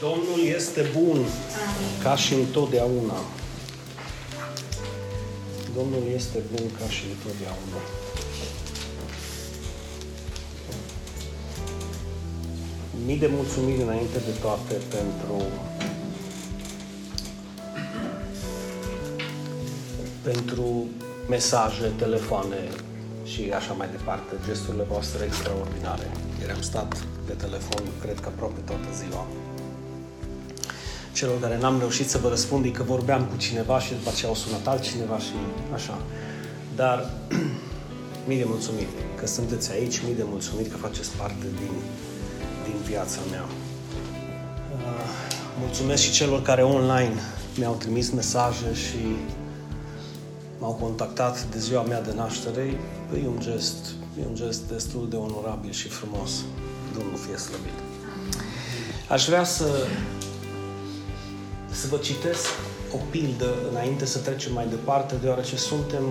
Domnul este bun ca și întotdeauna. Domnul este bun ca și întotdeauna. Mii de mulțumiri înainte de toate pentru pentru mesaje, telefoane și așa mai departe, gesturile voastre extraordinare. Ieri am stat pe telefon, cred că aproape toată ziua. Celor care n-am reușit să vă răspund e că vorbeam cu cineva și după aceea au sunat altcineva și așa. Dar mii de mulțumiri că sunteți aici, mii de mulțumiri că faceți parte din, din viața mea. Uh, mulțumesc și celor care online mi-au trimis mesaje și m-au contactat de ziua mea de naștere. E un gest, e un gest destul de onorabil și frumos. Domnul fie slăbit. Aș vrea să, să vă citesc o pildă înainte să trecem mai departe, deoarece suntem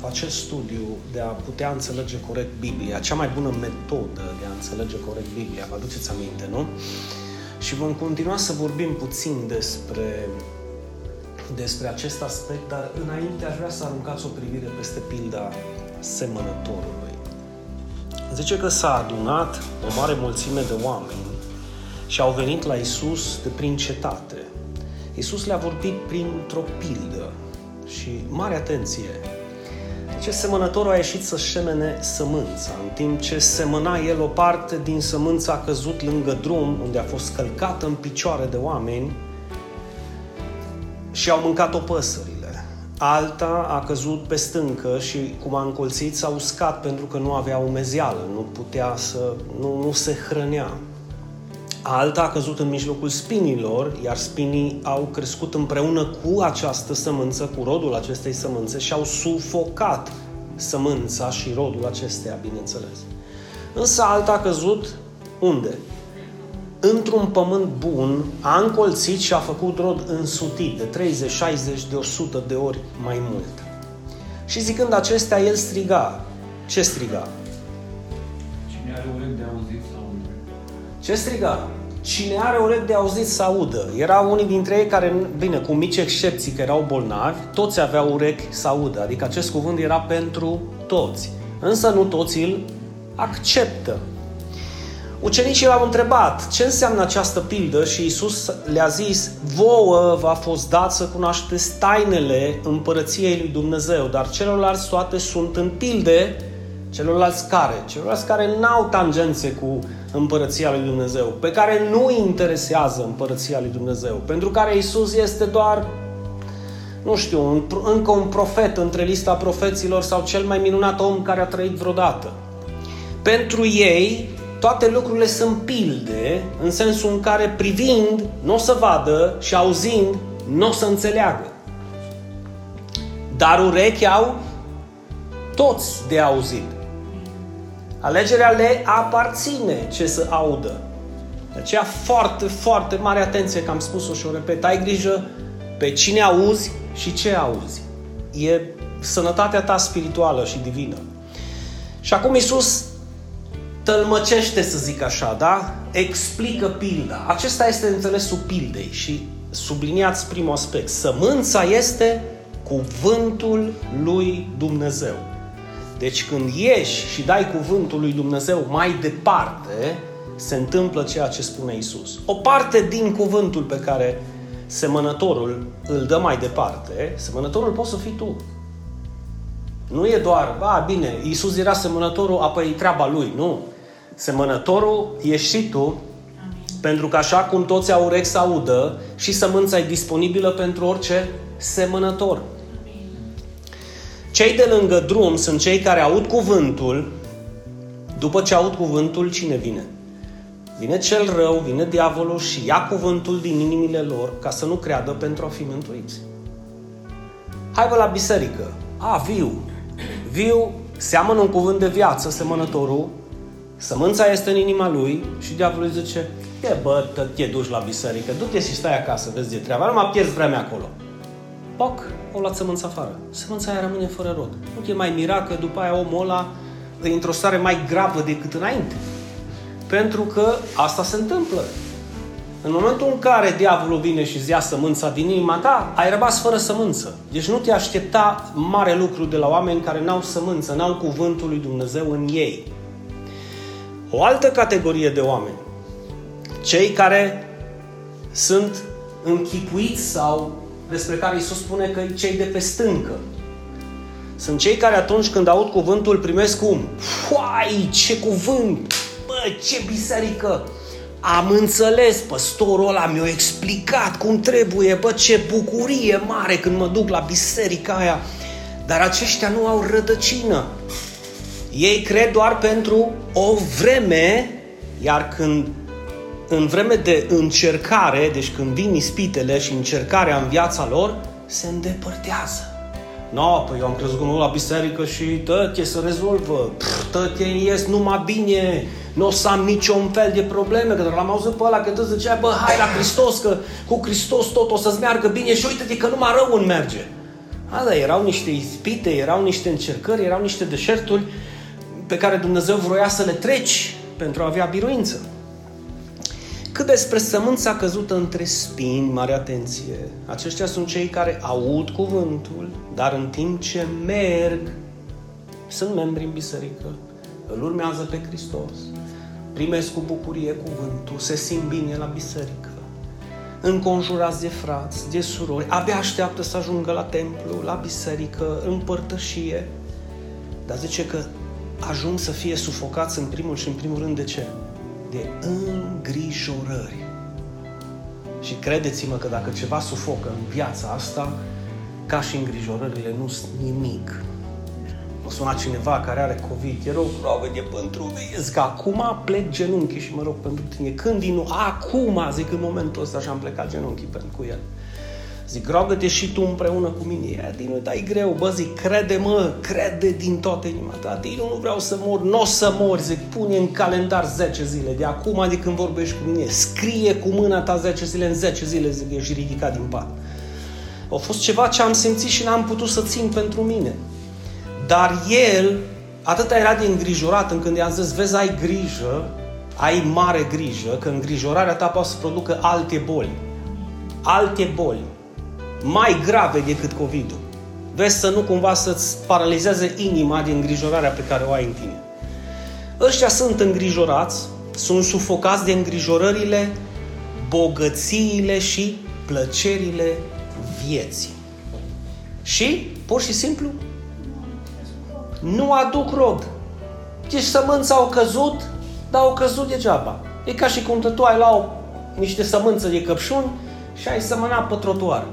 cu acest studiu de a putea înțelege corect Biblia, cea mai bună metodă de a înțelege corect Biblia, vă aduceți aminte, nu? Și vom continua să vorbim puțin despre, despre acest aspect, dar înainte aș vrea să aruncați o privire peste pilda semănătorului. Zice că s-a adunat o mare mulțime de oameni și au venit la Isus de prin cetate. Isus le-a vorbit printr-o pildă și mare atenție. Ce semănătorul a ieșit să șemene sămânța, în timp ce semăna el o parte din sămânța a căzut lângă drum, unde a fost călcată în picioare de oameni și au mâncat-o păsările alta a căzut pe stâncă și cum a încolțit s-a uscat pentru că nu avea umezeală, nu putea să, nu, nu se hrănea. Alta a căzut în mijlocul spinilor, iar spinii au crescut împreună cu această sămânță, cu rodul acestei sămânțe și au sufocat sămânța și rodul acesteia, bineînțeles. Însă alta a căzut unde? într-un pământ bun, a încolțit și a făcut rod însutit de 30, 60, de 100 de ori mai mult. Și zicând acestea, el striga. Ce striga? Cine are urechi de auzit să audă. Ce striga? Cine are urechi de auzit să audă. Erau unii dintre ei care, bine, cu mici excepții, că erau bolnavi, toți aveau urechi să audă. Adică acest cuvânt era pentru toți. Însă nu toți îl acceptă. Ucenicii l-au întrebat ce înseamnă această pildă și Isus le-a zis, vouă v-a fost dat să cunoașteți tainele împărăției lui Dumnezeu, dar celorlalți toate sunt în pilde, celorlalți care? Celorlalți care n-au tangențe cu împărăția lui Dumnezeu, pe care nu îi interesează împărăția lui Dumnezeu, pentru care Isus este doar nu știu, un, încă un profet între lista profeților sau cel mai minunat om care a trăit vreodată. Pentru ei, toate lucrurile sunt pilde, în sensul în care privind nu o să vadă și auzind nu o să înțeleagă. Dar urechi au toți de auzit. Alegerea le aparține ce să audă. De aceea foarte, foarte mare atenție că am spus-o și o repet. Ai grijă pe cine auzi și ce auzi. E sănătatea ta spirituală și divină. Și acum Isus tălmăcește, să zic așa, da? Explică pilda. Acesta este înțelesul pildei și subliniați primul aspect. Sămânța este cuvântul lui Dumnezeu. Deci când ieși și dai cuvântul lui Dumnezeu mai departe, se întâmplă ceea ce spune Isus. O parte din cuvântul pe care semănătorul îl dă mai departe, semănătorul poți să fii tu. Nu e doar, a, bine, Iisus era semănătorul, apoi e treaba lui. Nu. Semănătorul ești și tu, pentru că așa cum toți au urechi să audă, și sămânța e disponibilă pentru orice semănător. Cei de lângă drum sunt cei care aud cuvântul, după ce aud cuvântul, cine vine? Vine cel rău, vine diavolul și ia cuvântul din inimile lor ca să nu creadă pentru a fi mântuiți. Hai vă la biserică. A, viu. Viu seamănă un cuvânt de viață, semănătorul, Sămânța este în inima lui și diavolul îi zice, e bă, te duci la biserică, du-te și stai acasă, vezi de treaba, nu mai pierzi vremea acolo. Poc, o luat sămânța afară. Sămânța aia rămâne fără rod. Nu te mai mira că după aia omul ăla e într-o stare mai gravă decât înainte. Pentru că asta se întâmplă. În momentul în care diavolul vine și îți ia sămânța din inima ta, ai rămas fără sămânță. Deci nu te aștepta mare lucru de la oameni care n-au sămânță, n-au cuvântul lui Dumnezeu în ei. O altă categorie de oameni, cei care sunt închipuiți sau despre care Iisus spune că cei de pe stâncă. Sunt cei care atunci când aud cuvântul primesc cum? Foai, ce cuvânt! Bă, ce biserică! Am înțeles, păstorul ăla mi-a explicat cum trebuie, bă, ce bucurie mare când mă duc la biserica aia. Dar aceștia nu au rădăcină. Ei cred doar pentru o vreme, iar când în vreme de încercare, deci când vin ispitele și încercarea în viața lor, se îndepărtează. No, păi eu am crezut că nu la biserică și tăte se rezolvă. tăte ies numai bine, nu o să am niciun fel de probleme, că l-am auzit pe ăla că tot zicea, bă, hai la Hristos, că cu Hristos tot o să-ți meargă bine și uite-te că numai rău în merge. Asta erau niște ispite, erau niște încercări, erau niște deșerturi pe care Dumnezeu vroia să le treci pentru a avea biruință. Cât despre sămânța căzută între spini, mare atenție, aceștia sunt cei care aud cuvântul, dar în timp ce merg, sunt membri în biserică, îl urmează pe Hristos, primesc cu bucurie cuvântul, se simt bine la biserică, înconjurați de frați, de surori, abia așteaptă să ajungă la templu, la biserică, în părtășie, dar zice că ajung să fie sufocați în primul și în primul rând de ce? De îngrijorări. Și credeți-mă că dacă ceva sufocă în viața asta, ca și îngrijorările, nu sunt nimic. Mă suna cineva care are COVID, te rog, rogă de pentru mine. Zic, acum plec genunchi și mă rog pentru tine. Când din nou? Acum, zic, în momentul ăsta și-am plecat genunchi pentru el. Zic, rogă-te și tu împreună cu mine. Ea, Dinu, dar e greu. Bă, zic, crede-mă, crede din toată inima ta. Dinu, nu vreau să mor, nu o să mor. Zic, pune în calendar 10 zile. De acum, de când vorbești cu mine, scrie cu mâna ta 10 zile, în 10 zile, zic, ești ridicat din pat. A fost ceva ce am simțit și n-am putut să țin pentru mine. Dar el, atâta era de îngrijorat încât i-am zis, vezi, ai grijă, ai mare grijă, că îngrijorarea ta poate să producă alte boli. Alte boli mai grave decât COVID-ul. Vezi să nu cumva să-ți paralizeze inima din îngrijorarea pe care o ai în tine. Ăștia sunt îngrijorați, sunt sufocați de îngrijorările, bogățiile și plăcerile vieții. Și, pur și simplu, nu aduc rod. Deci sămânța au căzut, dar au căzut degeaba. E ca și cum tu ai la o, niște sămânță de căpșuni și ai sămănat pe trotuar.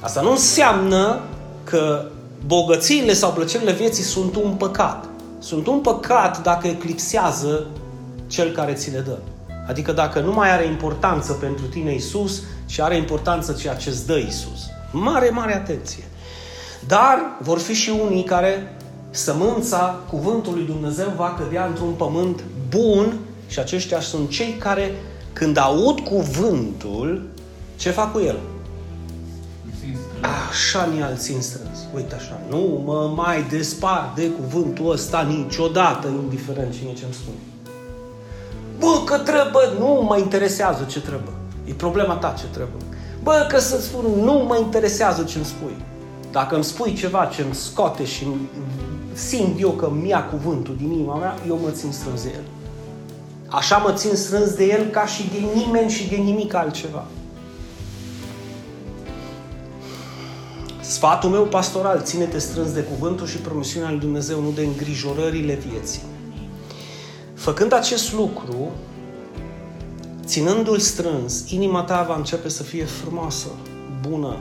Asta nu înseamnă că bogățiile sau plăcerile vieții sunt un păcat. Sunt un păcat dacă eclipsează cel care ți le dă. Adică dacă nu mai are importanță pentru tine Isus, și are importanță ceea ce îți dă Isus. Mare, mare atenție. Dar vor fi și unii care sămânța cuvântului Dumnezeu va cădea într-un pământ bun și aceștia sunt cei care când aud cuvântul, ce fac cu el? Așa ne-al țin strâns. Uite așa, nu mă mai despar de cuvântul ăsta niciodată, indiferent cine ce-mi spune. Bă, că trebuie, nu mă interesează ce trebuie. E problema ta ce trebuie. Bă, că să-ți spun, nu mă interesează ce-mi spui. Dacă îmi spui ceva ce îmi scoate și simt eu că mi-a cuvântul din inima mea, eu mă țin strâns de el. Așa mă țin strâns de el ca și de nimeni și de nimic altceva. Sfatul meu pastoral, ține-te strâns de cuvântul și promisiunea lui Dumnezeu, nu de îngrijorările vieții. Făcând acest lucru, ținându-l strâns, inima ta va începe să fie frumoasă, bună,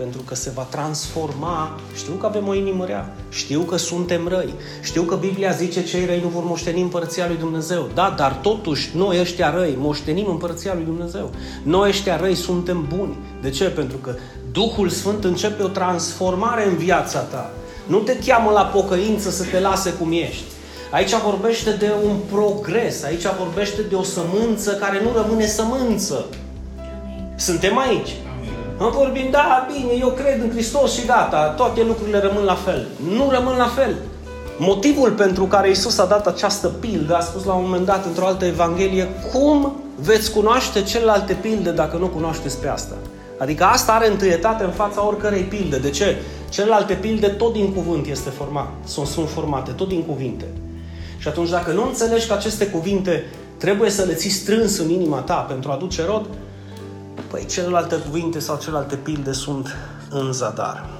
pentru că se va transforma. Știu că avem o inimă rea, știu că suntem răi, știu că Biblia zice cei răi nu vor moșteni împărăția lui Dumnezeu. Da, dar totuși noi ăștia răi moștenim împărăția lui Dumnezeu. Noi ăștia răi suntem buni. De ce? Pentru că Duhul Sfânt începe o transformare în viața ta. Nu te cheamă la pocăință să te lase cum ești. Aici vorbește de un progres, aici vorbește de o sămânță care nu rămâne sămânță. Suntem aici. Am vorbim, da, bine, eu cred în Hristos și gata, toate lucrurile rămân la fel. Nu rămân la fel. Motivul pentru care Isus a dat această pildă, a spus la un moment dat într-o altă evanghelie, cum veți cunoaște celelalte pilde dacă nu cunoașteți pe asta? Adică asta are întâietate în fața oricărei pilde. De ce? Celelalte pilde tot din cuvânt este format, sunt, sunt formate, tot din cuvinte. Și atunci dacă nu înțelegi că aceste cuvinte trebuie să le ții strâns în inima ta pentru a aduce rod, păi celelalte cuvinte sau celelalte pilde sunt în zadar.